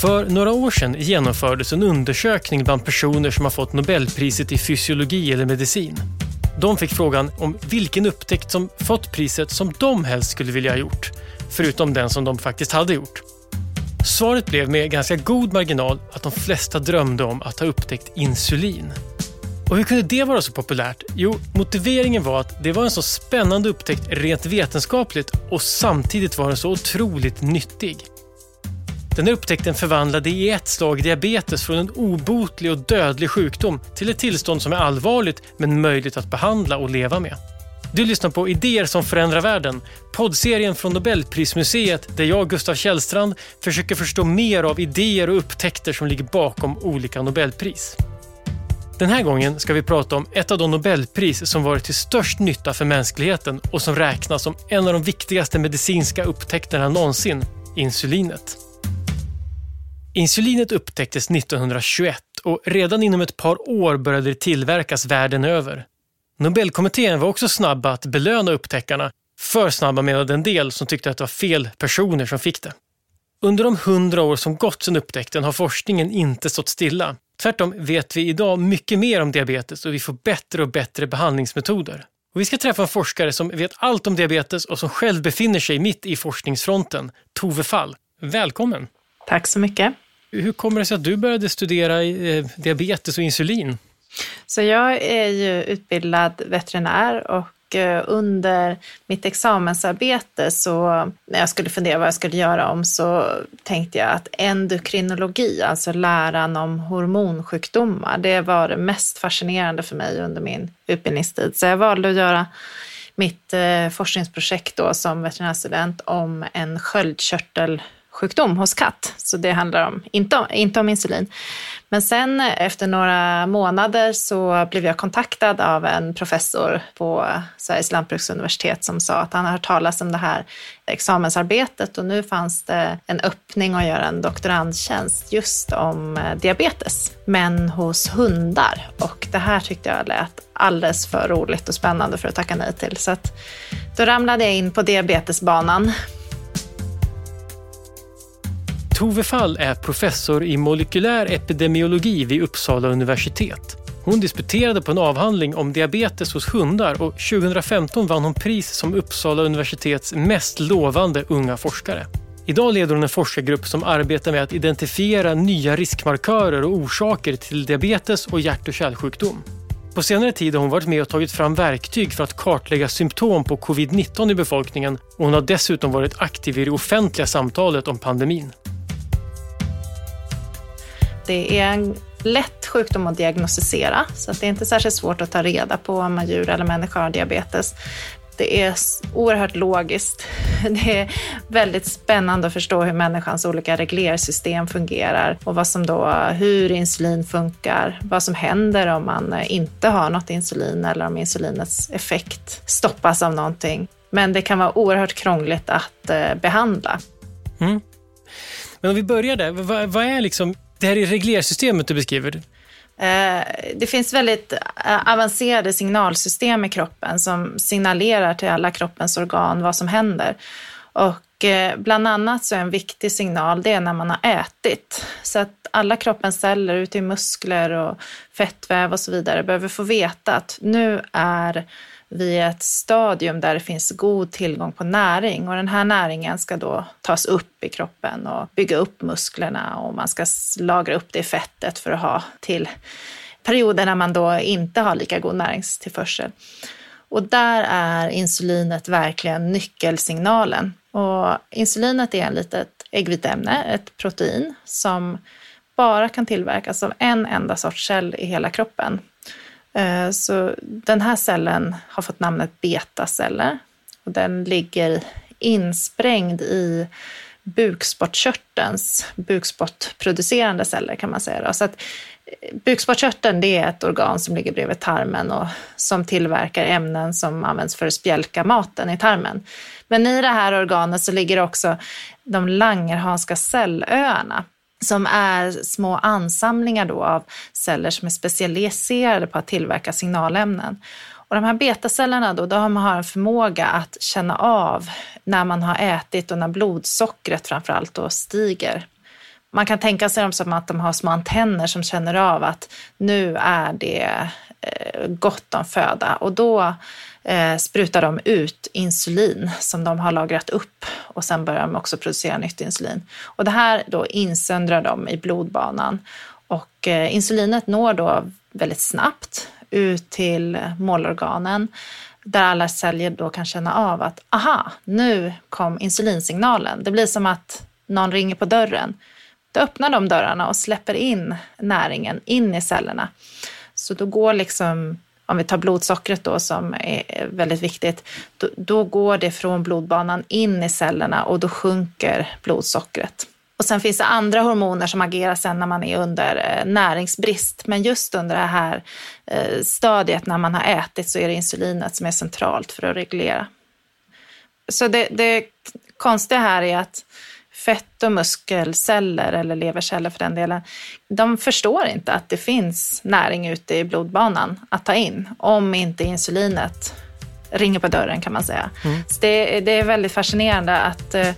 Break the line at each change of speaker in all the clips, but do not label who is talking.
För några år sedan genomfördes en undersökning bland personer som har fått Nobelpriset i fysiologi eller medicin. De fick frågan om vilken upptäckt som fått priset som de helst skulle vilja ha gjort, förutom den som de faktiskt hade gjort. Svaret blev med ganska god marginal att de flesta drömde om att ha upptäckt insulin. Och hur kunde det vara så populärt? Jo, motiveringen var att det var en så spännande upptäckt rent vetenskapligt och samtidigt var den så otroligt nyttig. Den här upptäckten förvandlade i ett slag diabetes från en obotlig och dödlig sjukdom till ett tillstånd som är allvarligt men möjligt att behandla och leva med. Du lyssnar på Idéer som förändrar världen, poddserien från Nobelprismuseet där jag, Gustav Källstrand, försöker förstå mer av idéer och upptäckter som ligger bakom olika Nobelpris. Den här gången ska vi prata om ett av de Nobelpris som varit till störst nytta för mänskligheten och som räknas som en av de viktigaste medicinska upptäckterna någonsin, insulinet. Insulinet upptäcktes 1921 och redan inom ett par år började det tillverkas världen över. Nobelkommittén var också snabba att belöna upptäckarna. För snabba menade en del som tyckte att det var fel personer som fick det. Under de hundra år som gått sedan upptäckten har forskningen inte stått stilla. Tvärtom vet vi idag mycket mer om diabetes och vi får bättre och bättre behandlingsmetoder. Och vi ska träffa en forskare som vet allt om diabetes och som själv befinner sig mitt i forskningsfronten, Tove Fall. Välkommen!
Tack så mycket.
Hur kommer det sig att du började studera eh, diabetes och insulin?
Så jag är ju utbildad veterinär och och eh, under mitt examensarbete så när jag skulle fundera vad jag skulle göra om så tänkte jag att endokrinologi, alltså läran om hormonsjukdomar, det var det mest fascinerande för mig under min utbildningstid. Så jag valde att göra mitt eh, forskningsprojekt då som veterinärstudent om en sköldkörtel sjukdom hos katt. Så det handlar om, inte, om, inte om insulin. Men sen efter några månader så blev jag kontaktad av en professor på Sveriges lantbruksuniversitet som sa att han har hört talas om det här examensarbetet och nu fanns det en öppning att göra en doktorandtjänst just om eh, diabetes, men hos hundar. Och det här tyckte jag lät alldeles för roligt och spännande för att tacka nej till. Så att då ramlade jag in på diabetesbanan
Tove Fall är professor i molekylär epidemiologi vid Uppsala universitet. Hon disputerade på en avhandling om diabetes hos hundar och 2015 vann hon pris som Uppsala universitets mest lovande unga forskare. Idag leder hon en forskargrupp som arbetar med att identifiera nya riskmarkörer och orsaker till diabetes och hjärt och kärlsjukdom. På senare tid har hon varit med och tagit fram verktyg för att kartlägga symptom på covid-19 i befolkningen och hon har dessutom varit aktiv i det offentliga samtalet om pandemin.
Det är en lätt sjukdom att diagnostisera, så att det är inte särskilt svårt att ta reda på om man djur eller människa har diabetes. Det är oerhört logiskt. Det är väldigt spännande att förstå hur människans olika reglersystem fungerar och vad som då, hur insulin funkar, vad som händer om man eh, inte har något insulin eller om insulinets effekt stoppas av någonting. Men det kan vara oerhört krångligt att eh, behandla. Mm.
Men om vi börjar där, vad, vad är liksom det här är reglersystemet du beskriver.
Eh, det finns väldigt eh, avancerade signalsystem i kroppen som signalerar till alla kroppens organ vad som händer. Och eh, bland annat så är en viktig signal det är när man har ätit. Så att alla kroppens celler ute i muskler och fettväv och så vidare behöver få veta att nu är vid ett stadium där det finns god tillgång på näring och den här näringen ska då tas upp i kroppen och bygga upp musklerna och man ska lagra upp det i fettet för att ha till perioder när man då inte har lika god näringstillförsel. Och där är insulinet verkligen nyckelsignalen. Och insulinet är ett litet äggviteämne, ett protein som bara kan tillverkas av en enda sorts cell i hela kroppen. Eh, så den här cellen har fått namnet betaceller och den ligger insprängd i bukspottkörtelns bukspottproducerande celler kan man säga. Så att eh, bukspottkörteln det är ett organ som ligger bredvid tarmen och som tillverkar ämnen som används för att spjälka maten i tarmen. Men i det här organet så ligger också de Langerhanska cellöarna som är små ansamlingar då av celler som är specialiserade på att tillverka signalämnen. Och de här betacellerna då, då har en förmåga att känna av när man har ätit och när blodsockret framförallt då stiger. Man kan tänka sig dem som att de har små antenner som känner av att nu är det eh, gott om föda och då eh, sprutar de ut insulin som de har lagrat upp och sen börjar de också producera nytt insulin. Och det här då insöndrar de i blodbanan och eh, insulinet når då väldigt snabbt ut till målorganen där alla celler då kan känna av att aha, nu kom insulinsignalen. Det blir som att någon ringer på dörren. Då öppnar de dörrarna och släpper in näringen in i cellerna. Så då går liksom, om vi tar blodsockret då som är väldigt viktigt, då, då går det från blodbanan in i cellerna och då sjunker blodsockret. Och sen finns det andra hormoner som agerar sen när man är under eh, näringsbrist. Men just under det här eh, stadiet när man har ätit så är det insulinet som är centralt för att reglera. Så det, det konstiga här är att fett och muskelceller, eller leverceller för den delen, de förstår inte att det finns näring ute i blodbanan att ta in om inte insulinet ringer på dörren kan man säga. Mm. Så det, det, är väldigt fascinerande att eh,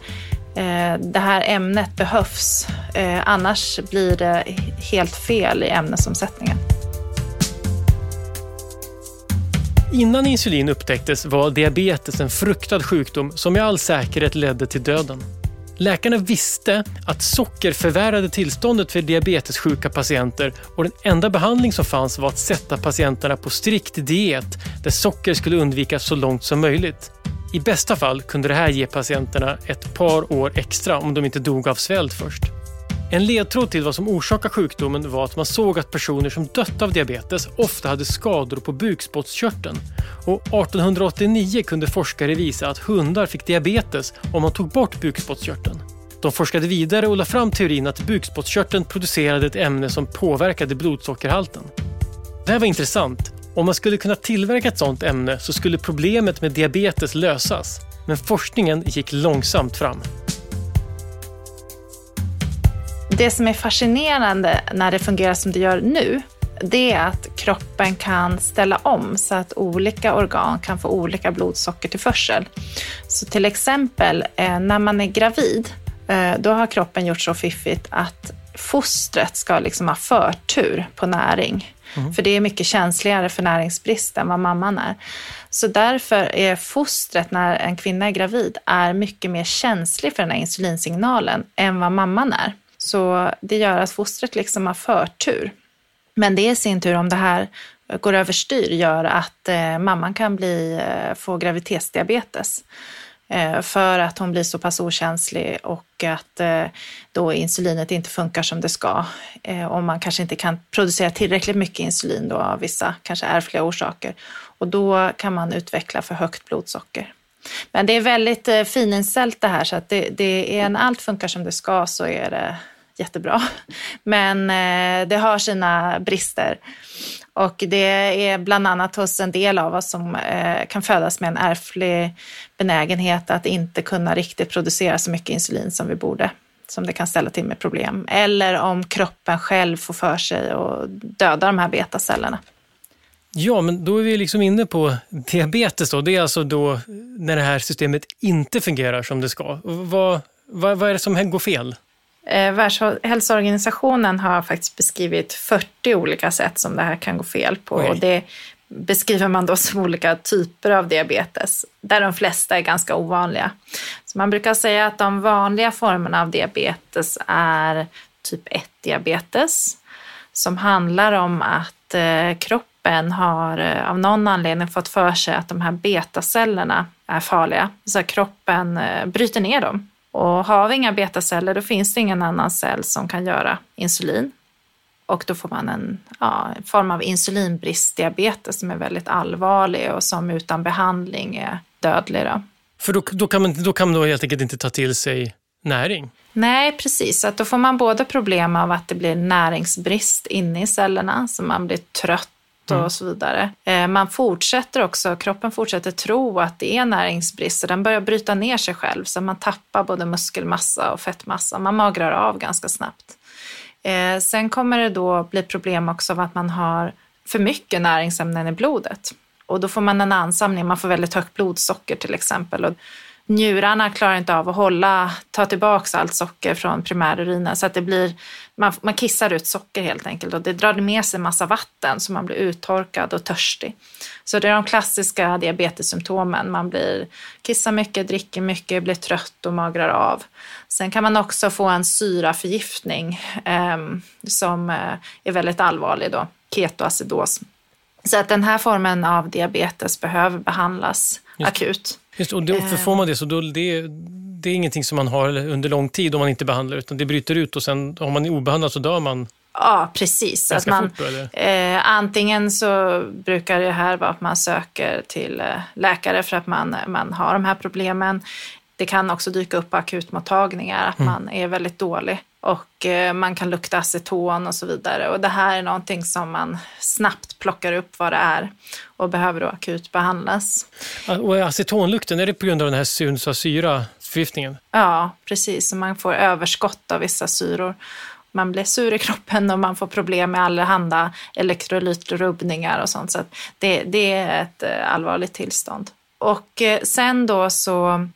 Eh, det här ämnet behövs. Eh, annars blir det helt fel i ämnesomsättningen.
Innan insulin upptäcktes var diabetes en fruktad sjukdom som i all säkerhet ledde till döden. Läkarna visste att socker förvärrade tillståndet för diabetessjuka patienter och den enda behandling som fanns var att sätta patienterna på strikt diet där socker skulle undvikas så långt som möjligt. I bästa fall kunde det här ge patienterna ett par år extra om de inte dog av svält först. En ledtråd till vad som orsakar sjukdomen var att man såg att personer som dött av diabetes ofta hade skador på bukspottkörteln. Och 1889 kunde forskare visa att hundar fick diabetes om man tog bort bukspottkörteln. De forskade vidare och la fram teorin att bukspottkörteln producerade ett ämne som påverkade blodsockerhalten. Det här var intressant om man skulle kunna tillverka ett sådant ämne så skulle problemet med diabetes lösas. Men forskningen gick långsamt fram.
Det som är fascinerande när det fungerar som det gör nu, det är att kroppen kan ställa om så att olika organ kan få olika blodsockertillförsel. Så till exempel eh, när man är gravid, eh, då har kroppen gjort så fiffigt att fostret ska liksom ha förtur på näring. Mm. För det är mycket känsligare för näringsbrist än vad mamman är. Så därför är fostret när en kvinna är gravid är mycket mer känslig för den här insulinsignalen än vad mamman är. Så det gör att fostret liksom har förtur. Men det i sin tur, om det här går överstyr, gör att eh, mamman kan bli, eh, få graviditetsdiabetes. Eh, för att hon blir så pass okänslig och att eh, då insulinet inte funkar som det ska. Eh, och man kanske inte kan producera tillräckligt mycket insulin då av vissa kanske ärftliga orsaker. Och då kan man utveckla för högt blodsocker. Men det är väldigt eh, fininställt det här så att det, det är när allt funkar som det ska så är det jättebra. Men eh, det har sina brister. Och det är bland annat hos en del av oss som eh, kan födas med en ärftlig benägenhet att inte kunna riktigt producera så mycket insulin som vi borde, som det kan ställa till med problem. Eller om kroppen själv får för sig och döda de här betacellerna.
Ja, men då är vi liksom inne på diabetes då. Det är alltså då när det här systemet inte fungerar som det ska. Vad, vad, vad är det som går fel?
Eh, Världshälsoorganisationen har faktiskt beskrivit 40 olika sätt som det här kan gå fel på. Och det beskriver man då som olika typer av diabetes, där de flesta är ganska ovanliga. Så man brukar säga att de vanliga formerna av diabetes är typ 1-diabetes, som handlar om att eh, kroppen har eh, av någon anledning fått för sig att de här betacellerna är farliga. Så kroppen eh, bryter ner dem och har vi inga betaceller då finns det ingen annan cell som kan göra insulin. Och då får man en ja, form av insulinbristdiabetes som är väldigt allvarlig och som utan behandling är dödlig. Då.
För då, då, kan man, då kan man då helt enkelt inte ta till sig näring?
Nej, precis. Så då får man både problem av att det blir näringsbrist inne i cellerna, så man blir trött mm. och så vidare. Eh, man fortsätter också, kroppen fortsätter tro att det är näringsbrist och den börjar bryta ner sig själv så man tappar både muskelmassa och fettmassa. Man magrar av ganska snabbt. Eh, sen kommer det då bli problem också av att man har för mycket näringsämnen i blodet. Och då får man en ansamling, man får väldigt högt blodsocker till exempel. Och njurarna klarar inte av att hålla, ta tillbaka allt socker från primärurinen så att det blir, man, man kissar ut socker helt enkelt och det drar med sig massa vatten så man blir uttorkad och törstig. Så det är de klassiska diabetessymptomen. Man blir, kissar mycket, dricker mycket, blir trött och magrar av. Sen kan man också få en syraförgiftning eh, som är väldigt allvarlig då, ketoacidos. Så att den här formen av diabetes behöver behandlas Just. akut.
Just, och då, för får man det så då, det, det är ingenting som man har under lång tid om man inte behandlar utan det bryter ut och sen om man är obehandlad så dör man
Ja, precis. Att man,
fort,
eh, antingen så brukar det här vara att man söker till eh, läkare för att man, man har de här problemen. Det kan också dyka upp på akutmottagningar att mm. man är väldigt dålig och eh, man kan lukta aceton och så vidare. Och det här är någonting som man snabbt plockar upp vad det är och behöver då akut behandlas.
Och acetonlukten, är det på grund av den här sunsasyra-förgiftningen?
Ja, precis. Så man får överskott av vissa syror. Man blir sur i kroppen och man får problem med allehanda elektrolytrubbningar och sånt. Så det, det är ett eh, allvarligt tillstånd. Och eh, sen då så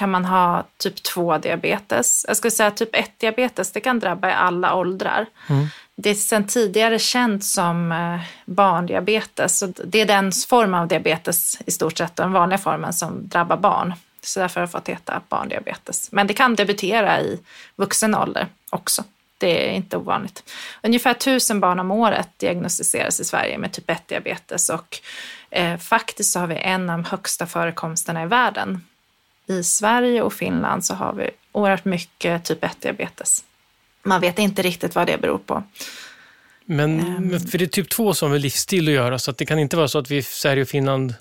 kan man ha typ 2 diabetes. Jag skulle säga typ 1 diabetes, det kan drabba i alla åldrar. Mm. Det är sedan tidigare känt som eh, barndiabetes. det är den form av diabetes i stort sett, den vanliga formen som drabbar barn. Så därför har det fått heta barndiabetes. Men det kan debutera i vuxen ålder också. Det är inte ovanligt. Ungefär tusen barn om året diagnostiseras i Sverige med typ 1-diabetes och eh, faktiskt så har vi en av de högsta förekomsterna i världen i Sverige och Finland så har vi oerhört mycket typ 1-diabetes. Man vet inte riktigt vad det beror på.
Men, um, för det är typ 2 som har livsstil att göra, så att det kan inte vara så att vi i Sverige och Finland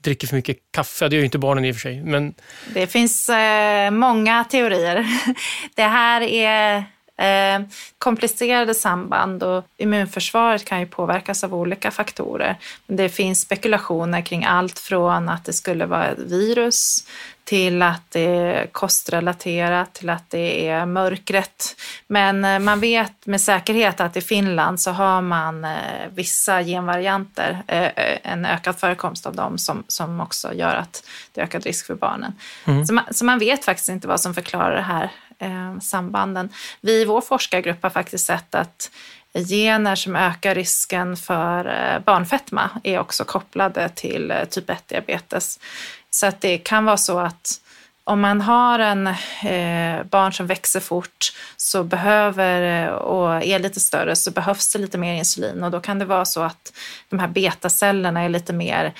dricker för mycket kaffe. Det gör ju inte barnen i och för sig. Men...
Det finns eh, många teorier. det här är Eh, komplicerade samband och immunförsvaret kan ju påverkas av olika faktorer. Det finns spekulationer kring allt från att det skulle vara ett virus till att det är kostrelaterat, till att det är mörkret. Men eh, man vet med säkerhet att i Finland så har man eh, vissa genvarianter, en ökad förekomst av dem som, som också gör att det är ökad risk för barnen. Mm. Så, man, så man vet faktiskt inte vad som förklarar det här eh, sambanden. Vi i vår forskargrupp har faktiskt sett att gener som ökar risken för eh, barnfetma är också kopplade till eh, typ 1-diabetes. Så att det kan vara så att om man har en eh, barn som växer fort så behöver, eh, och är lite större så behövs det lite mer insulin och då kan det vara så att de här betacellerna är lite mer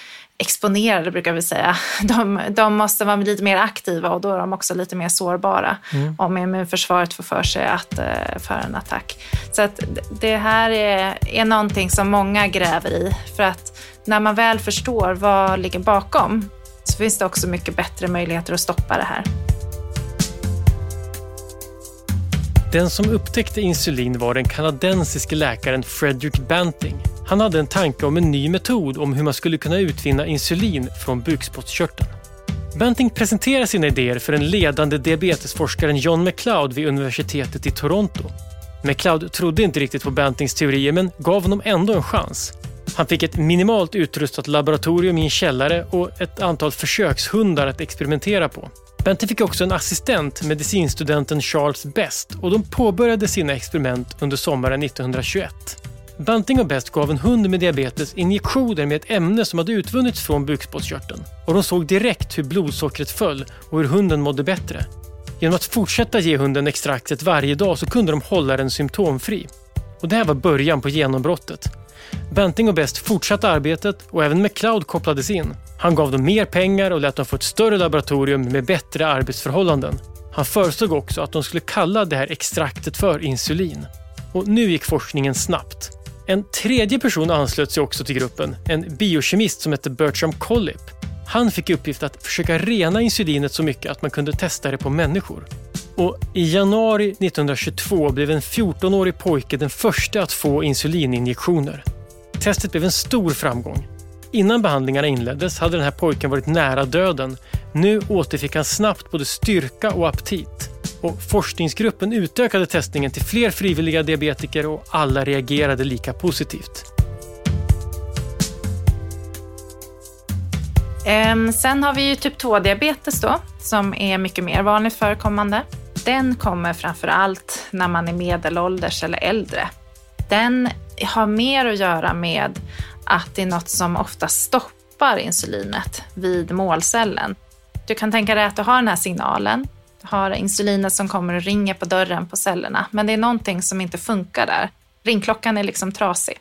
exponerade brukar vi säga. De, de, måste vara lite mer aktiva och då är de också lite mer sårbara mm. om immunförsvaret får för sig att uh, föra en attack. Så att det här är, är någonting som många gräver i för att när man väl förstår vad ligger bakom så finns det också mycket bättre möjligheter att stoppa det här.
Den som upptäckte insulin var den kanadensiske läkaren Frederick Banting. Han hade en tanke om en ny metod om hur man skulle kunna utvinna insulin från bukspottkörteln. Banting presenterade sina idéer för den ledande diabetesforskaren John McLeod vid universitetet i Toronto. McLeod trodde inte riktigt på Bantings teorier men gav honom ändå en chans. Han fick ett minimalt utrustat laboratorium i en källare och ett antal försökshundar att experimentera på. Banting fick också en assistent, medicinstudenten Charles Best och de påbörjade sina experiment under sommaren 1921. Banting och Best gav en hund med diabetes injektioner med ett ämne som hade utvunnits från bukspottkörteln och de såg direkt hur blodsockret föll och hur hunden mådde bättre. Genom att fortsätta ge hunden extraktet varje dag så kunde de hålla den symptomfri. Och det här var början på genombrottet. Banting och Best fortsatte arbetet och även McCloud kopplades in. Han gav dem mer pengar och lät dem få ett större laboratorium med bättre arbetsförhållanden. Han föreslog också att de skulle kalla det här extraktet för insulin. Och nu gick forskningen snabbt. En tredje person anslöt sig också till gruppen, en biokemist som hette Bertram Collip. Han fick i uppgift att försöka rena insulinet så mycket att man kunde testa det på människor. Och I januari 1922 blev en 14-årig pojke den första att få insulininjektioner. Testet blev en stor framgång. Innan behandlingarna inleddes hade den här pojken varit nära döden. Nu återfick han snabbt både styrka och aptit. Och forskningsgruppen utökade testningen till fler frivilliga diabetiker och alla reagerade lika positivt.
Ehm, sen har vi ju typ 2-diabetes då, som är mycket mer vanligt förekommande. Den kommer framför allt när man är medelålders eller äldre. Den har mer att göra med att det är något som ofta stoppar insulinet vid målcellen. Du kan tänka dig att du har den här signalen, har insulinet som kommer och ringer på dörren på cellerna, men det är någonting som inte funkar där. Ringklockan är liksom trasig.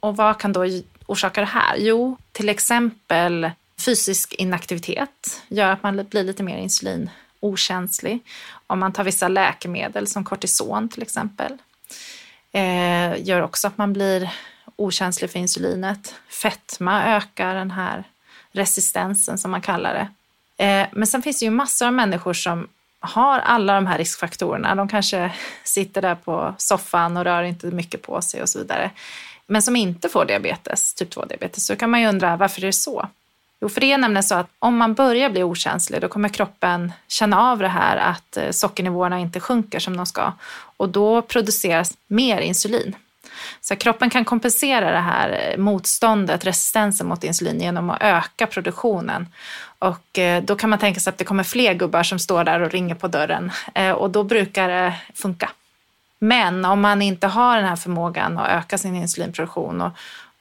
Och vad kan då orsaka det här? Jo, till exempel fysisk inaktivitet gör att man blir lite mer insulinokänslig. Om man tar vissa läkemedel som kortison till exempel eh, gör också att man blir okänslig för insulinet. Fetma ökar den här resistensen som man kallar det. Eh, men sen finns det ju massor av människor som har alla de här riskfaktorerna. De kanske sitter där på soffan och rör inte mycket på sig och så vidare. Men som inte får diabetes, typ 2-diabetes, så kan man ju undra varför det är så. Jo, för det är nämligen så att om man börjar bli okänslig, då kommer kroppen känna av det här att eh, sockernivåerna inte sjunker som de ska. Och då produceras mer insulin. Så kroppen kan kompensera det här eh, motståndet, resistensen mot insulin genom att öka produktionen. Och eh, då kan man tänka sig att det kommer fler gubbar som står där och ringer på dörren eh, och då brukar det funka. Men om man inte har den här förmågan att öka sin insulinproduktion och,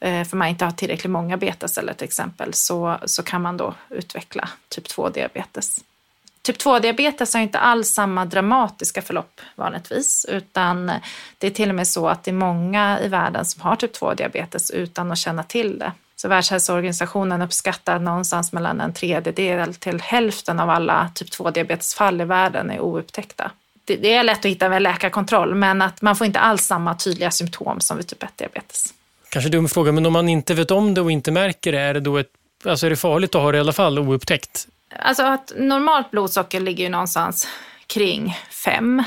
eh, för man inte har tillräckligt många betaceller till exempel, så, så kan man då utveckla typ 2-diabetes. Typ 2-diabetes har inte alls samma dramatiska förlopp vanligtvis, utan det är till och med så att det är många i världen som har typ 2-diabetes utan att känna till det. Så Världshälsoorganisationen uppskattar att någonstans mellan en tredjedel till hälften av alla typ 2-diabetesfall i världen är oupptäckta. Det, det är lätt att hitta med läkarkontroll, men att man får inte alls samma tydliga symptom som vid typ 1-diabetes.
Kanske dum fråga, men om man inte vet om det och inte märker det, är det då ett, alltså är det farligt att ha det i alla fall oupptäckt?
Alltså att normalt blodsocker ligger ju någonstans kring 5.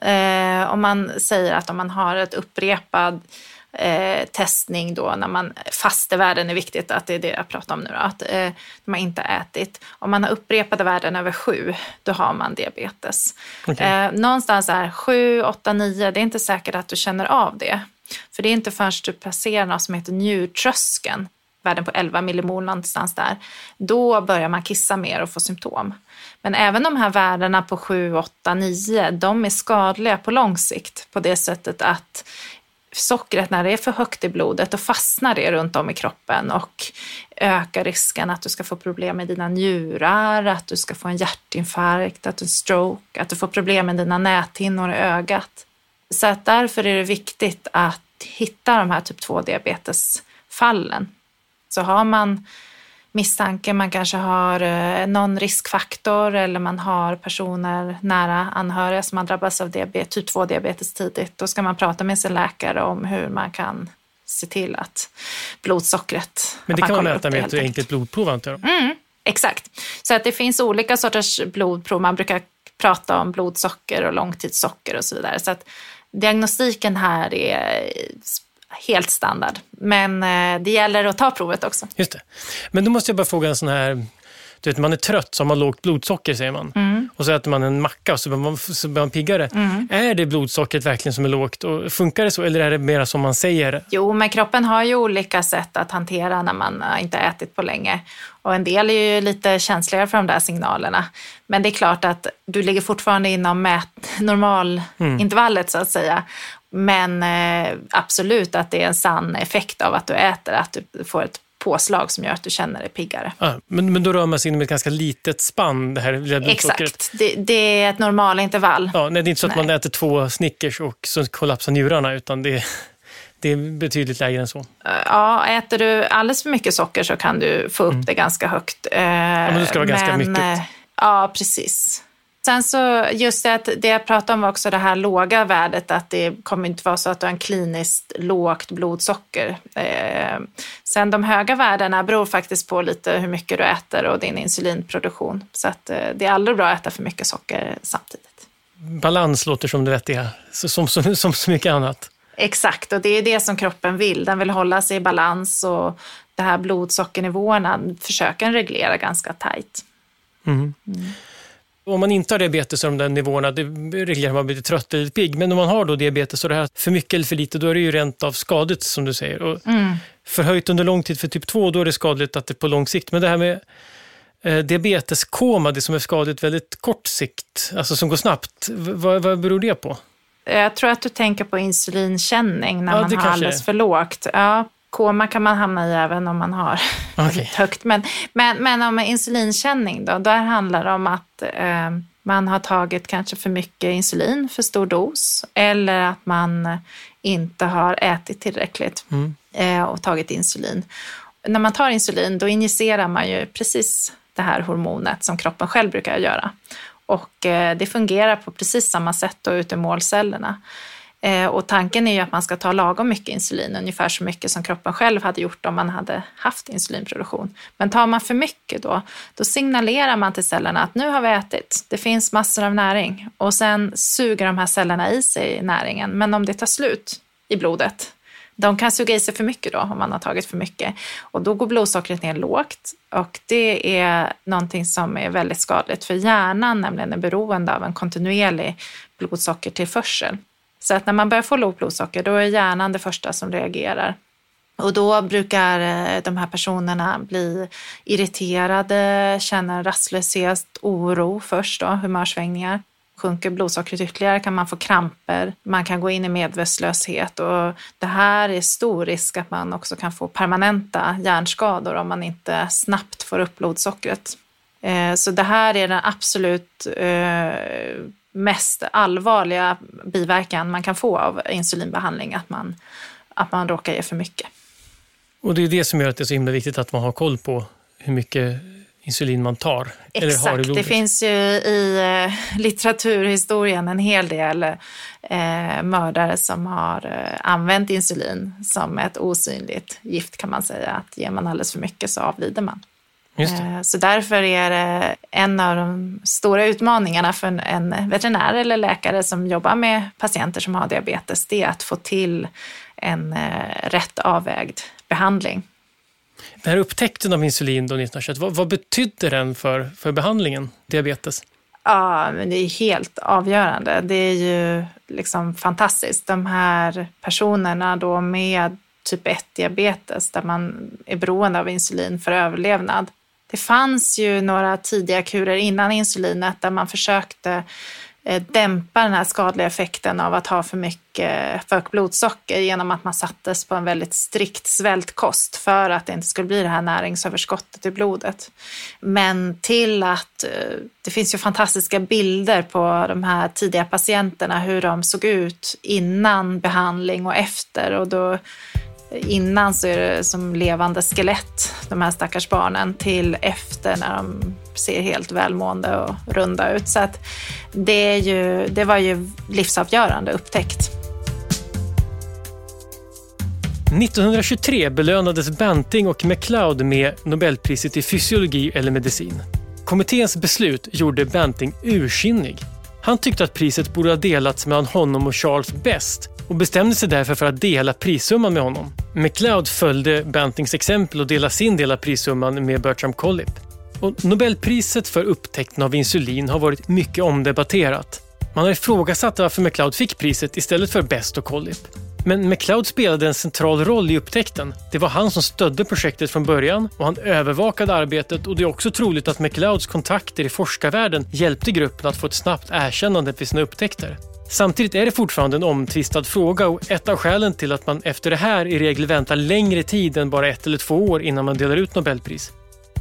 Eh, om man säger att om man har ett upprepad eh, testning då när man, faste värden är viktigt, att det är det jag pratar om nu då, att eh, man inte ätit. Om man har upprepade värden över 7, då har man diabetes. Okay. Eh, någonstans här 7, 8, 9, det är inte säkert att du känner av det. För det är inte förrän du passerar något som heter njurtröskeln, värden på 11 millimol någonstans där, då börjar man kissa mer och få symptom. Men även de här värdena på 7, 8, 9, de är skadliga på lång sikt på det sättet att sockret, när det är för högt i blodet, då fastnar det runt om i kroppen och ökar risken att du ska få problem med dina njurar, att du ska få en hjärtinfarkt, att du stroke, att du får problem med dina näthinnor i ögat. Så att därför är det viktigt att hitta de här typ 2-diabetesfallen. Så har man misstanke, man kanske har eh, någon riskfaktor eller man har personer nära anhöriga som har drabbats av diabetes, typ 2-diabetes tidigt, då ska man prata med sin läkare om hur man kan se till att blodsockret...
Men det kan man mäta med ett enkelt blodprov antar
jag? Mm, exakt. Så att det finns olika sorters blodprov. Man brukar prata om blodsocker och långtidssocker och så vidare. Så att diagnostiken här är helt standard. Men eh, det gäller att ta provet också.
Just det. Men då måste jag bara fråga en sån här du vet, man är trött så har man lågt blodsocker säger man. Mm. Och så äter man en macka och så blir man, så blir man piggare. Mm. Är det blodsockret verkligen som är lågt? Och funkar det så eller är det mer som man säger?
Jo, men kroppen har ju olika sätt att hantera när man inte har ätit på länge. Och en del är ju lite känsligare för de där signalerna. Men det är klart att du ligger fortfarande inom mät normalintervallet mm. så att säga. Men eh, absolut att det är en sann effekt av att du äter, att du får ett påslag som gör att du känner dig piggare.
Ah, men, men då rör man sig inom ett ganska litet spann, det här
Exakt, det, det, är ett normalintervall.
Ja, nej, det är inte så att nej. man äter två Snickers och så kollapsar njurarna, utan det, det är betydligt lägre än så.
Ja, äter du alldeles för mycket socker så kan du få upp mm. det ganska högt. Ja,
men det ska vara ganska men, mycket.
Ja, precis. Sen så just det att det jag pratade om var också det här låga värdet, att det kommer inte vara så att du har en kliniskt lågt blodsocker. Eh, sen de höga värdena beror faktiskt på lite hur mycket du äter och din insulinproduktion. Så att eh, det är aldrig bra att äta för mycket socker samtidigt.
Balans låter som det vettiga, som, som, som så mycket annat.
Exakt, och det är det som kroppen vill. Den vill hålla sig i balans och det här blodsockernivåerna försöker den reglera ganska tajt.
Mm. Mm. Om man inte har diabetes är de där nivåerna, det reglerar man blir trött eller pigg. Men om man har då diabetes så det här för mycket eller för lite, då är det ju rent av skadligt som du säger. Och mm. Förhöjt under lång tid för typ 2, då är det skadligt att det på lång sikt. Men det här med eh, diabeteskoma, det som är skadligt väldigt kort sikt, alltså som går snabbt, vad, vad beror det på?
Jag tror att du tänker på insulinkänning när ja, man har alldeles är. för lågt. Ja, koma kan man hamna i även om man har okay. högt. Men, men, men om insulinkänning då, där handlar det om att eh, man har tagit kanske för mycket insulin, för stor dos, eller att man inte har ätit tillräckligt mm. eh, och tagit insulin. När man tar insulin då injicerar man ju precis det här hormonet som kroppen själv brukar göra. Och eh, det fungerar på precis samma sätt då ute i målcellerna. Eh, och tanken är ju att man ska ta lagom mycket insulin, ungefär så mycket som kroppen själv hade gjort om man hade haft insulinproduktion. Men tar man för mycket då, då signalerar man till cellerna att nu har vi ätit, det finns massor av näring och sen suger de här cellerna i sig näringen. Men om det tar slut i blodet, de kan suga i sig för mycket då om man har tagit för mycket och då går blodsockret ner lågt och det är någonting som är väldigt skadligt för hjärnan nämligen är beroende av en kontinuerlig blodsockertillförsel. Så att när man börjar få lågt blodsocker, då är hjärnan det första som reagerar. Och då brukar eh, de här personerna bli irriterade, känna rastlöshet, oro först då, humörsvängningar. Sjunker blodsockret ytterligare kan man få kramper, man kan gå in i medvetslöshet och det här är stor risk att man också kan få permanenta hjärnskador om man inte snabbt får upp blodsockret. Eh, så det här är den absolut eh, mest allvarliga biverkan man kan få av insulinbehandling, att man, att man råkar ge för mycket.
Och det är det som gör att det är så himla viktigt att man har koll på hur mycket insulin man tar.
Exakt,
eller har i
blodet. det finns ju i eh, litteraturhistorien en hel del eh, mördare som har eh, använt insulin som ett osynligt gift kan man säga. Att ger man alldeles för mycket så avlider man. Eh, så därför är det en av de stora utmaningarna för en veterinär eller läkare som jobbar med patienter som har diabetes, det är att få till en eh, rätt avvägd behandling.
Den här upptäckten av insulin då 1921, vad, vad betydde den för, för behandlingen, diabetes?
Ja, men det är helt avgörande. Det är ju liksom fantastiskt. De här personerna då med typ 1-diabetes där man är beroende av insulin för överlevnad det fanns ju några tidiga kurer innan insulinet där man försökte eh, dämpa den här skadliga effekten av att ha för mycket för blodsocker genom att man sattes på en väldigt strikt svältkost för att det inte skulle bli det här näringsöverskottet i blodet. Men till att eh, det finns ju fantastiska bilder på de här tidiga patienterna, hur de såg ut innan behandling och efter och då Innan så är det som levande skelett, de här stackars barnen, till efter när de ser helt välmående och runda ut. Så att det, är ju, det var ju livsavgörande upptäckt.
1923 belönades Banting och MacLeod med Nobelpriset i fysiologi eller medicin. Kommitténs beslut gjorde Banting ursinnig. Han tyckte att priset borde ha delats mellan honom och Charles Best och bestämde sig därför för att dela prissumman med honom. McLeod följde Bantings exempel och delade sin del av prissumman med Bertram Collip. Och Nobelpriset för upptäckten av insulin har varit mycket omdebatterat. Man har ifrågasatt varför McLeod fick priset istället för Best och Collip. Men McLeod spelade en central roll i upptäckten. Det var han som stödde projektet från början och han övervakade arbetet och det är också troligt att McLeods kontakter i forskarvärlden hjälpte gruppen att få ett snabbt erkännande för sina upptäckter. Samtidigt är det fortfarande en omtvistad fråga och ett av skälen till att man efter det här i regel väntar längre tid än bara ett eller två år innan man delar ut Nobelpris.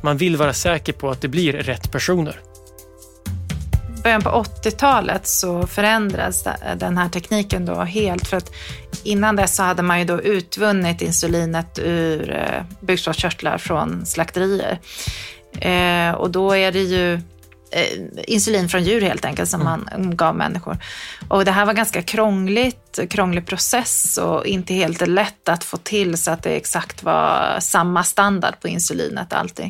Man vill vara säker på att det blir rätt personer.
I början på 80-talet så förändrades den här tekniken då helt för att innan dess så hade man ju då utvunnit insulinet ur eh, bukspottkörtlar från slakterier. Eh, och då är det ju insulin från djur helt enkelt som mm. man gav människor. Och det här var ganska krångligt, krånglig process och inte helt lätt att få till så att det exakt var samma standard på insulinet alltid.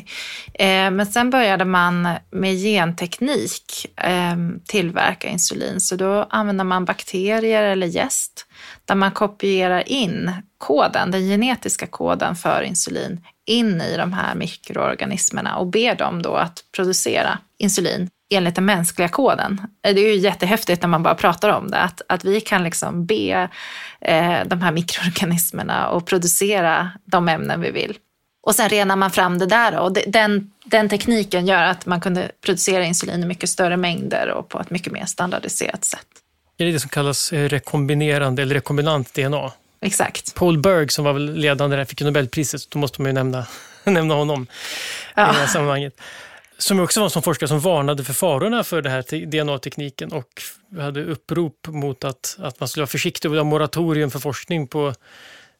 Eh, men sen började man med genteknik eh, tillverka insulin, så då använder man bakterier eller gäst där man kopierar in koden, den genetiska koden för insulin in i de här mikroorganismerna och ber dem då att producera insulin enligt den mänskliga koden. Det är ju jättehäftigt när man bara pratar om det, att, att vi kan liksom be eh, de här mikroorganismerna att producera de ämnen vi vill. Och sen renar man fram det där och den, den tekniken gör att man kunde producera insulin i mycket större mängder och på ett mycket mer standardiserat sätt.
Är det det som kallas eh, rekombinerande eller rekombinant DNA?
Exakt.
Paul Berg som var väl ledande där fick Nobelpriset, då måste man ju nämna, nämna honom ja. i det här sammanhanget. Som också var en sån forskare som varnade för farorna för den här DNA-tekniken och hade upprop mot att, att man skulle vara försiktig och ha moratorium för forskning på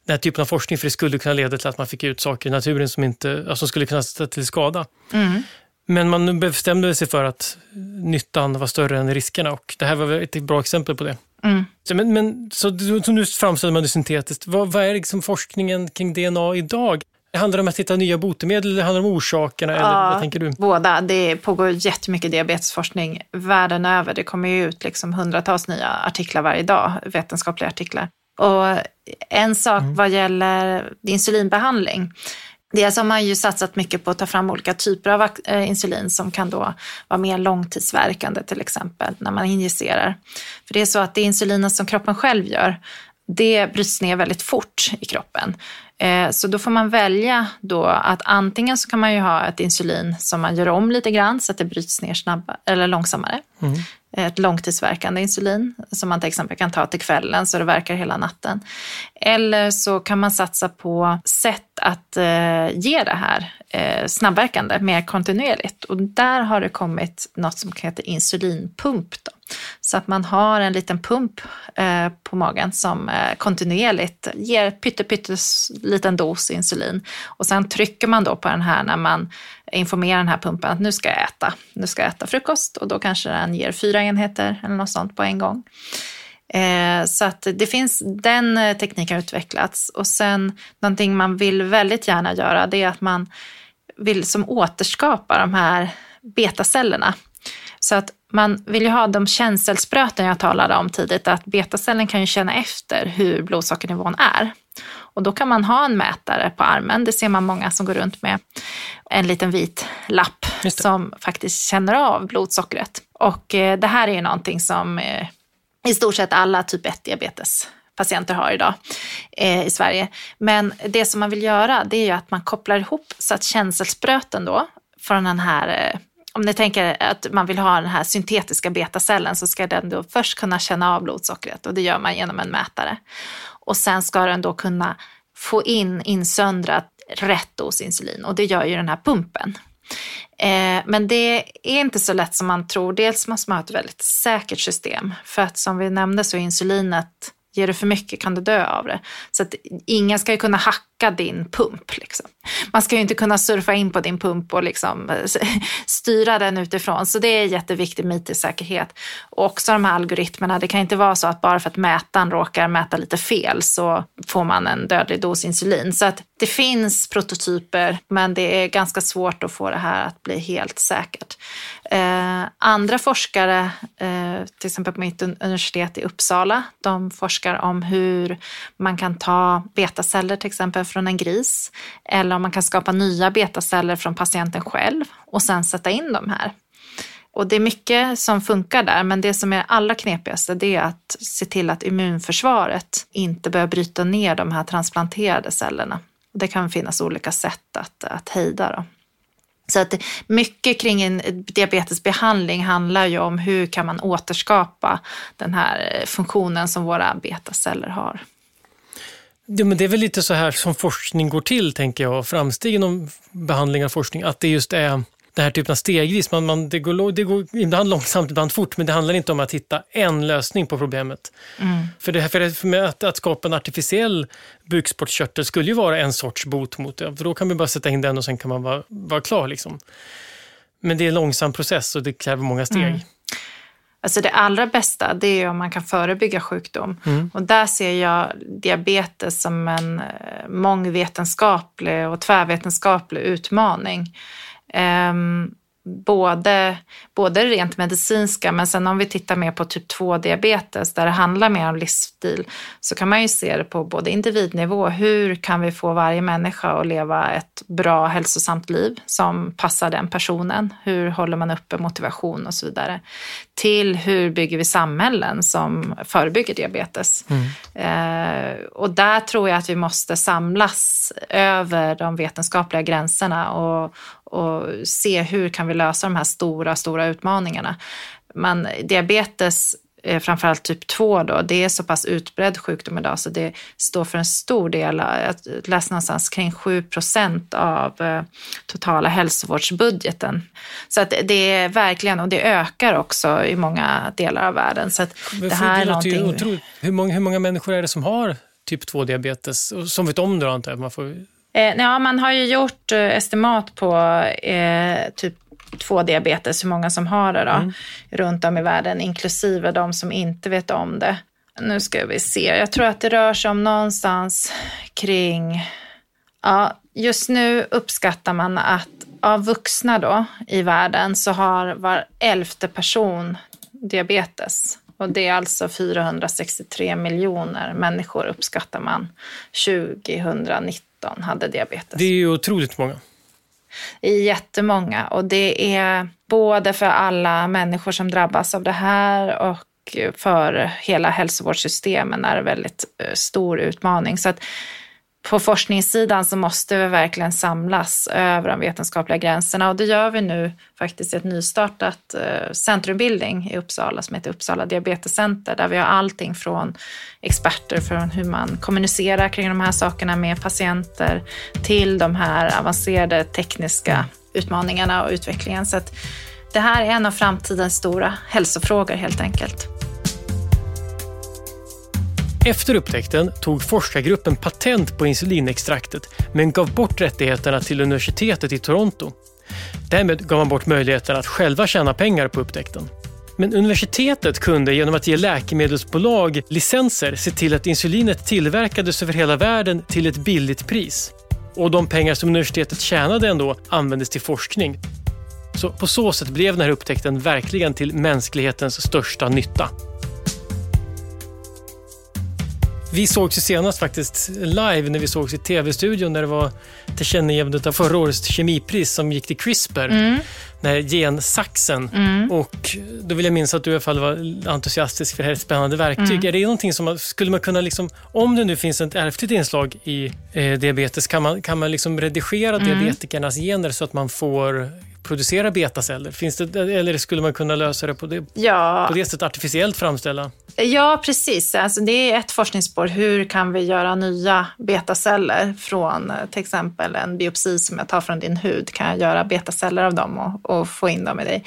den här typen av forskning för det skulle kunna leda till att man fick ut saker i naturen som, inte, som skulle kunna ställa till skada. Mm. Men man bestämde sig för att nyttan var större än riskerna och det här var ett bra exempel på det. Mm. Så, men, men, så, så nu framställer man det syntetiskt. Vad, vad är liksom forskningen kring DNA idag? Handlar det om att hitta nya botemedel eller handlar om orsakerna? Eller vad tänker du?
Båda. Det pågår jättemycket diabetesforskning världen över. Det kommer ju ut liksom hundratals nya artiklar varje dag, vetenskapliga artiklar. Och en sak mm. vad gäller insulinbehandling Dels har man ju satsat mycket på att ta fram olika typer av eh, insulin som kan då vara mer långtidsverkande till exempel när man injicerar. För det är så att det insulinet som kroppen själv gör, det bryts ner väldigt fort i kroppen. Eh, så då får man välja då att antingen så kan man ju ha ett insulin som man gör om lite grann så att det bryts ner snabbare eller långsammare. Mm. Ett långtidsverkande insulin som man till exempel kan ta till kvällen så det verkar hela natten. Eller så kan man satsa på sätt att eh, ge det här eh, snabbverkande mer kontinuerligt. Och där har det kommit något som heter insulinpump. Då. Så att man har en liten pump eh, på magen som eh, kontinuerligt ger pytteliten liten dos insulin. Och sen trycker man då på den här när man informera den här pumpen att nu ska jag äta. Nu ska jag äta frukost och då kanske den ger fyra enheter eller något sånt på en gång. Eh, så att det finns, den eh, tekniken har utvecklats och sen någonting man vill väldigt gärna göra det är att man vill som återskapa de här betacellerna. Så att man vill ju ha de känselspröten jag talade om tidigt, att betacellen kan ju känna efter hur blodsockernivån är. Och då kan man ha en mätare på armen, det ser man många som går runt med, en liten vit lapp som faktiskt känner av blodsockret. Och eh, det här är ju någonting som eh, i stort sett alla typ 1 diabetespatienter har idag eh, i Sverige. Men det som man vill göra det är ju att man kopplar ihop så att känselspröten då från den här om ni tänker att man vill ha den här syntetiska betacellen så ska den då först kunna känna av blodsockret och det gör man genom en mätare. Och sen ska den då kunna få in insöndrat rätt dos insulin och det gör ju den här pumpen. Eh, men det är inte så lätt som man tror. Dels måste man ha ett väldigt säkert system för att som vi nämnde så är insulinet Ger du för mycket kan du dö av det. Så att ingen ska ju kunna hacka din pump. Liksom. Man ska ju inte kunna surfa in på din pump och liksom styra den utifrån. Så det är jätteviktig med IT-säkerhet. Och också de här algoritmerna. Det kan inte vara så att bara för att mätaren råkar mäta lite fel så får man en dödlig dos insulin. Så att det finns prototyper men det är ganska svårt att få det här att bli helt säkert. Eh, andra forskare, eh, till exempel på mitt universitet i Uppsala, de forskar om hur man kan ta betaceller till exempel från en gris eller om man kan skapa nya betaceller från patienten själv och sen sätta in dem här. Och det är mycket som funkar där, men det som är allra knepigaste det är att se till att immunförsvaret inte börjar bryta ner de här transplanterade cellerna. Det kan finnas olika sätt att, att hejda. Då. Så att mycket kring en diabetesbehandling handlar ju om hur kan man återskapa den här eh, funktionen som våra betaceller har.
Ja, men det är väl lite så här som forskning går till, tänker jag, framstegen inom behandling av forskning, att det just är den här typen av stegvis. Man, man, det, går, det går ibland långsamt, ibland fort, men det handlar inte om att hitta en lösning på problemet. Mm. För, det, för, för att, att, skapa en artificiell bukspottkörtel skulle ju vara en sorts bot mot det. För då kan man bara sätta in den och sen kan man vara, vara klar. Liksom. Men det är en långsam process och det kräver många steg. Mm.
Alltså det allra bästa det är om man kan förebygga sjukdom. Mm. Och där ser jag diabetes som en eh, mångvetenskaplig och tvärvetenskaplig utmaning. Um, både, både rent medicinska, men sen om vi tittar mer på typ 2-diabetes, där det handlar mer om livsstil, så kan man ju se det på både individnivå, hur kan vi få varje människa att leva ett bra hälsosamt liv som passar den personen? Hur håller man uppe motivation och så vidare? Till hur bygger vi samhällen som förebygger diabetes? Mm. Eh, och där tror jag att vi måste samlas över de vetenskapliga gränserna och, och se hur kan vi lösa de här stora, stora utmaningarna. Men diabetes framförallt typ 2 då, det är så pass utbredd sjukdom idag så det står för en stor del, jag läste någonstans kring 7 procent av eh, totala hälsovårdsbudgeten. Så att det är verkligen, och det ökar också i många delar av världen. Så att det här det är någonting...
Otroligt. Hur många, hur många människor är det som har typ 2-diabetes? Som vet om det antar jag? Man får
Eh, ja, man har ju gjort eh, estimat på eh, typ 2-diabetes, hur många som har det då, mm. runt om i världen, inklusive de som inte vet om det. Nu ska vi se, jag tror att det rör sig om någonstans kring, ja, just nu uppskattar man att av vuxna då i världen så har var elfte person diabetes. Och det är alltså 463 miljoner människor uppskattar man 2019 17 hade diabetes.
Det är ju otroligt många.
Jättemånga och det är både för alla människor som drabbas av det här och för hela hälsovårdssystemen är det väldigt eh, stor utmaning. Så att på forskningssidan så måste vi verkligen samlas över de vetenskapliga gränserna och det gör vi nu faktiskt i ett nystartat eh, centrumbildning i Uppsala som heter Uppsala Diabetescenter där vi har allting från experter från hur man kommunicerar kring de här sakerna med patienter till de här avancerade tekniska utmaningarna och utvecklingen. Så att det här är en av framtidens stora hälsofrågor helt enkelt.
Efter upptäckten tog forskargruppen patent på insulinextraktet men gav bort rättigheterna till universitetet i Toronto. Därmed gav man bort möjligheten att själva tjäna pengar på upptäckten. Men universitetet kunde genom att ge läkemedelsbolag licenser se till att insulinet tillverkades över hela världen till ett billigt pris. Och de pengar som universitetet tjänade ändå användes till forskning. Så på så sätt blev den här upptäckten verkligen till mänsklighetens största nytta. Vi sågs ju senast faktiskt live när vi sågs i tv-studion när det var tillkännagivandet av förra årets kemipris som gick till CRISPR. Mm. Den gensaxen. Mm. Och då vill jag minnas att du i alla fall var entusiastisk för det här spännande verktyg. Mm. Är det någonting som man, skulle man kunna, liksom, om det nu finns ett ärftligt inslag i eh, diabetes, kan man, kan man liksom redigera mm. diabetikernas gener så att man får producera betaceller? Finns det, eller skulle man kunna lösa det på det, ja. på det sättet, artificiellt framställa?
Ja, precis. Alltså, det är ett forskningsspår. Hur kan vi göra nya betaceller från eh, till exempel en biopsi som jag tar från din hud? Kan jag göra betaceller av dem och, och få in dem i dig?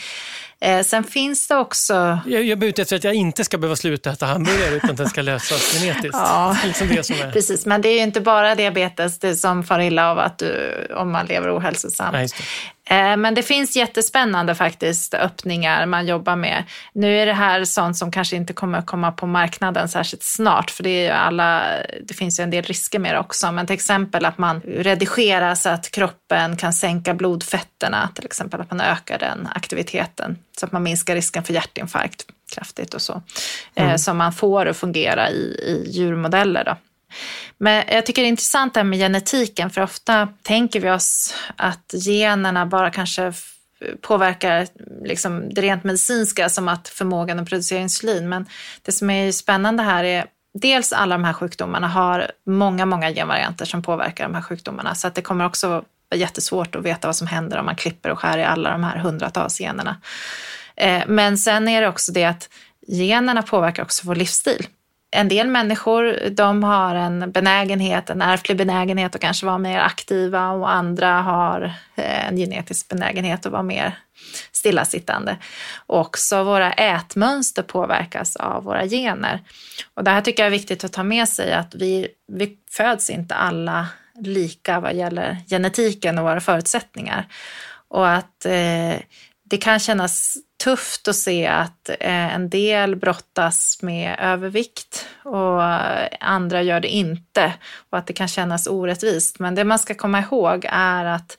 Eh, sen finns det också...
Jag, jag är ute efter att jag inte ska behöva sluta äta hamburgare utan att den ska lösas genetiskt.
ja, liksom det som är. precis. Men det är ju inte bara diabetes det som far illa av att du, om man lever ohälsosamt. Nej, men det finns jättespännande faktiskt öppningar man jobbar med. Nu är det här sånt som kanske inte kommer komma på marknaden särskilt snart, för det, är alla, det finns ju en del risker med det också. Men till exempel att man redigerar så att kroppen kan sänka blodfetterna, till exempel att man ökar den aktiviteten så att man minskar risken för hjärtinfarkt kraftigt och så. Eh, mm. Som man får att fungera i, i djurmodeller. Då. Men jag tycker det är intressant det här med genetiken, för ofta tänker vi oss att generna bara kanske påverkar liksom det rent medicinska som att förmågan att producera insulin. Men det som är spännande här är dels alla de här sjukdomarna har många, många genvarianter som påverkar de här sjukdomarna. Så att det kommer också vara jättesvårt att veta vad som händer om man klipper och skär i alla de här hundratals generna. Eh, men sen är det också det att generna påverkar också vår livsstil en del människor de har en benägenhet, en ärftlig benägenhet att kanske vara mer aktiva och andra har eh, en genetisk benägenhet att vara mer stillasittande. Också våra ätmönster påverkas av våra gener. Och det här tycker jag är viktigt att ta med sig att vi, vi föds inte alla lika vad gäller genetiken och våra förutsättningar. Och att eh, det kan kännas tufft att se att eh, en del brottas med övervikt och andra gör det inte och att det kan kännas orättvist. Men det man ska komma ihåg är att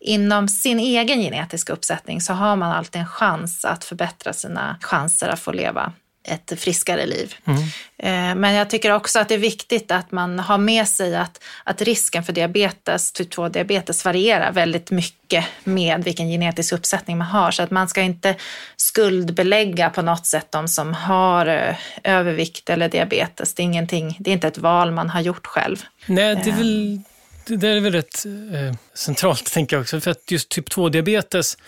inom sin egen genetiska uppsättning så har man alltid en chans att förbättra sina chanser att få leva ett friskare liv. Mm. Eh, men jag tycker också att det är viktigt att man har med sig att, att risken för diabetes, typ 2-diabetes varierar väldigt mycket med vilken genetisk uppsättning man har. Så att man ska inte skuldbelägga på något sätt de som har eh, övervikt eller diabetes. Det är, ingenting, det är inte ett val man har gjort själv.
Nej, det är väl, eh. det är väl rätt centralt, tänker jag också. För att just typ 2-diabetes,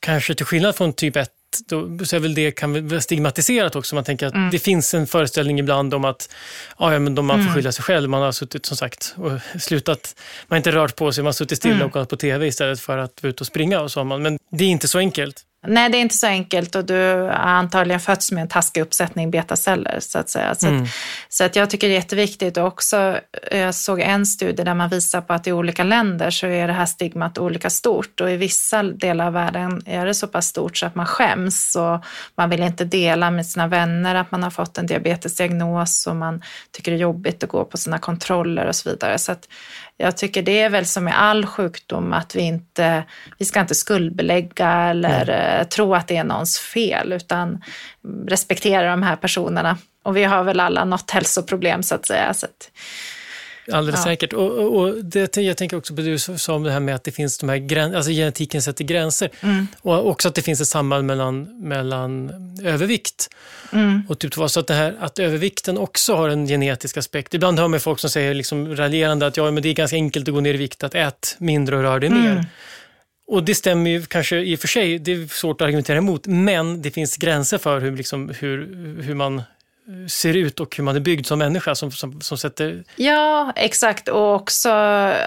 kanske till skillnad från typ 1 då så är väl det kan vara stigmatiserat också. Man tänker att mm. det finns en föreställning ibland om att ja, men de man får mm. skylla sig själv. Man har suttit som sagt och slutat, man har inte rört på sig, man har suttit stilla mm. och kollat på TV istället för att vara ute och springa och så. Man. Men det är inte så enkelt.
Nej, det är inte så enkelt och du har antagligen fötts med en taskig uppsättning betaceller så att säga. Så, mm. att, så att jag tycker det är jätteviktigt och också, jag såg en studie där man visar på att i olika länder så är det här stigmat olika stort och i vissa delar av världen är det så pass stort så att man skäms och man vill inte dela med sina vänner att man har fått en diabetesdiagnos och man tycker det är jobbigt att gå på sina kontroller och så vidare. Så att jag tycker det är väl som med all sjukdom att vi inte, vi ska inte skuldbelägga eller mm. tro att det är någons fel utan respektera de här personerna. Och vi har väl alla något hälsoproblem så att säga. Så att,
Alldeles ja. säkert. Och, och, det, jag tänker också på det du sa om det här med att det finns de här gräns, alltså genetiken sätter gränser. Mm. Och också att det finns ett samband mellan, mellan övervikt mm. och typ 2. Så att, det här, att övervikten också har en genetisk aspekt. Ibland hör man folk som säger liksom raljerande att ja, men det är ganska enkelt att gå ner i vikt, att ät mindre och rör dig mm. mer. Och det stämmer ju kanske i och för sig, det är svårt att argumentera emot, men det finns gränser för hur, liksom, hur, hur man ser ut och hur man är byggd som människa som, som, som sätter...
Ja, exakt. Och också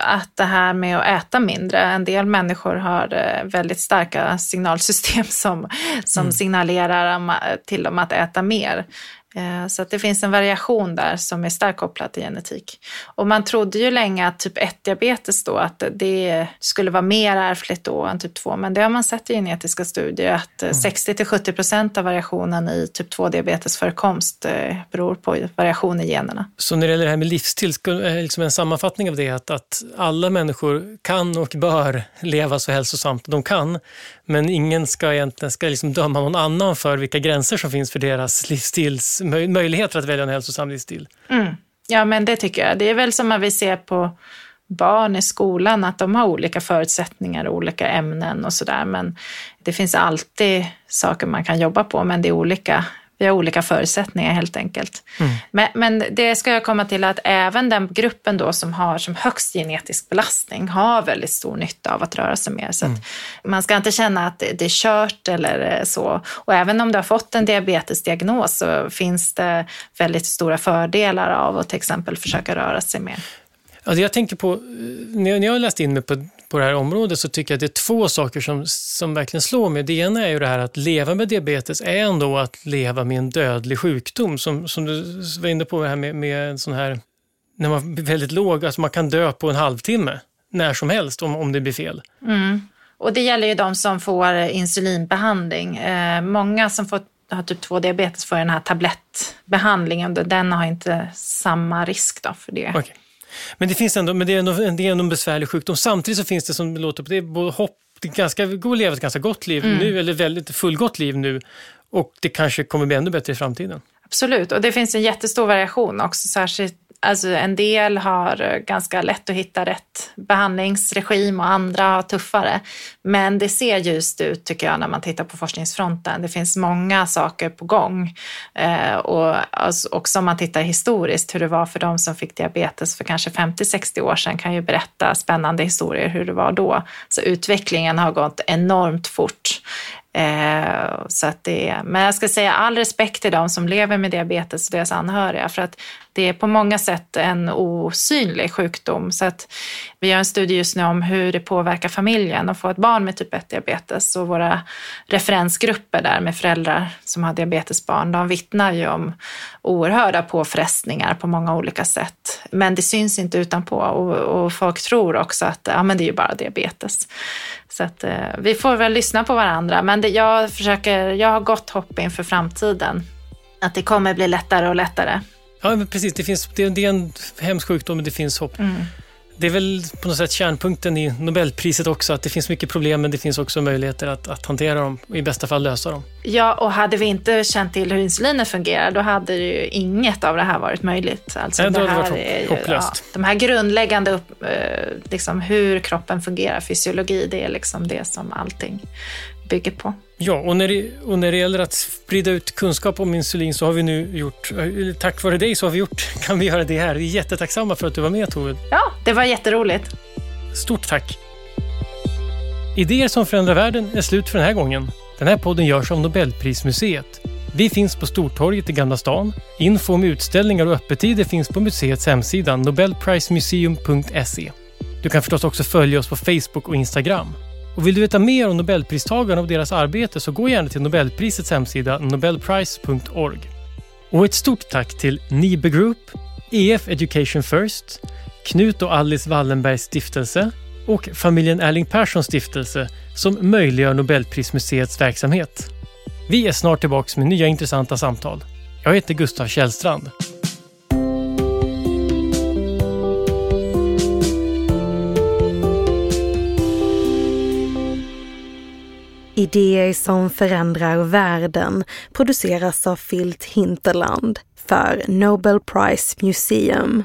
att det här med att äta mindre. En del människor har eh, väldigt starka signalsystem som, som mm. signalerar till dem att äta mer. Eh, så att det finns en variation där som är starkt kopplad till genetik. Och man trodde ju länge att typ 1-diabetes då, att det skulle vara mer ärftligt då än typ 2. Men det har man sett i genetiska studier att mm. 60 70 procent av variationen i typ 2-diabetesförekomst eh, beror på variation i generna.
Så när det gäller det här med livsstil, liksom en sammanfattning av det att, att alla människor kan och bör leva så hälsosamt de kan, men ingen ska egentligen ska liksom döma någon annan för vilka gränser som finns för deras livsstils möjligheter att välja en hälsosam livsstil.
Mm. Ja, men det tycker jag. Det är väl som att vi ser på barn i skolan, att de har olika förutsättningar, olika ämnen och sådär. Men det finns alltid saker man kan jobba på, men det är olika vi har olika förutsättningar helt enkelt. Mm. Men, men, det ska jag komma till att även den gruppen då som har som högst genetisk belastning har väldigt stor nytta av att röra sig mer. Så mm. man ska inte känna att det, är kört eller så. Och även om du har fått en diabetesdiagnos så finns det väldigt stora fördelar av att till exempel försöka röra sig mer.
Alltså jag tänker på, när jag har läst in mig på på det här området så tycker jag att det är två saker som, som verkligen slår mig. Det ena är ju det här att leva med diabetes är ändå att leva med en dödlig sjukdom. Som, som du var inne på, här med, med en sån här, när man blir väldigt låg, alltså man kan dö på en halvtimme när som helst om, om det blir fel.
Mm. Och det gäller ju de som får insulinbehandling. Eh, många som får, har typ 2-diabetes får den här tablettbehandlingen. Den har inte samma risk då för det.
Okay. Men det finns ändå, men det är ändå, det är ändå en besvärlig sjukdom. Samtidigt så finns det som låter på det, både hopp, det ganska, går att leva ett ganska gott liv mm. nu, eller väldigt fullgott liv nu. Och det kanske kommer bli ännu bättre i framtiden.
Absolut, och det finns en jättestor variation också, särskilt Alltså en del har eh, ganska lätt att hitta rätt behandlingsregim och andra har tuffare. Men det ser ljust ut tycker jag när man tittar på forskningsfronten. Det finns många saker på gång. Eh, och alltså, också om man tittar historiskt hur det var för de som fick diabetes för kanske 50-60 år sedan kan ju berätta spännande historier hur det var då. Så utvecklingen har gått enormt fort. Eh, så att det, men jag ska säga all respekt till de som lever med diabetes och deras anhöriga för att det är på många sätt en osynlig sjukdom. Så att vi gör en studie just nu om hur det påverkar familjen att få ett barn med typ 1-diabetes och våra referensgrupper där med föräldrar som har diabetesbarn, de vittnar ju om oerhörda påfrestningar på många olika sätt. Men det syns inte utanpå och, och folk tror också att ja, men det är ju bara diabetes. Så att, eh, vi får väl lyssna på varandra. Men det, jag, försöker, jag har gott hopp inför framtiden. Att det kommer bli lättare och lättare.
Ja, precis. Det, finns, det, det är en hemsk sjukdom, men det finns hopp.
Mm.
Det är väl på något sätt kärnpunkten i Nobelpriset också, att det finns mycket problem, men det finns också möjligheter att, att hantera dem och i bästa fall lösa dem.
Ja, och hade vi inte känt till hur insulinet fungerar, då hade ju inget av det här varit möjligt.
Alltså, Nej, då hade det varit är ju, hopplöst.
Ja, de här grundläggande, upp, eh, liksom hur kroppen fungerar, fysiologi, det är liksom det som allting bygger på.
Ja, och när, det, och när det gäller att sprida ut kunskap om insulin så har vi nu gjort, tack vare dig så har vi gjort, kan vi göra det här. Vi är jättetacksamma för att du var med Tove.
Ja, det var jätteroligt.
Stort tack. Idéer som förändrar världen är slut för den här gången. Den här podden görs av Nobelprismuseet. Vi finns på Stortorget i Gamla stan. Info om utställningar och öppettider finns på museets hemsida nobelprismuseum.se. Du kan förstås också följa oss på Facebook och Instagram. Och vill du veta mer om Nobelpristagarna och deras arbete så gå gärna till Nobelprisets hemsida nobelprice.org. Och ett stort tack till Nibe Group, EF Education First, Knut och Alice Wallenbergs stiftelse och familjen Erling Perssons stiftelse som möjliggör Nobelprismuseets verksamhet. Vi är snart tillbaka med nya intressanta samtal. Jag heter Gustav Källstrand.
Idéer som förändrar världen produceras av Filt Hinterland för Nobel Prize Museum.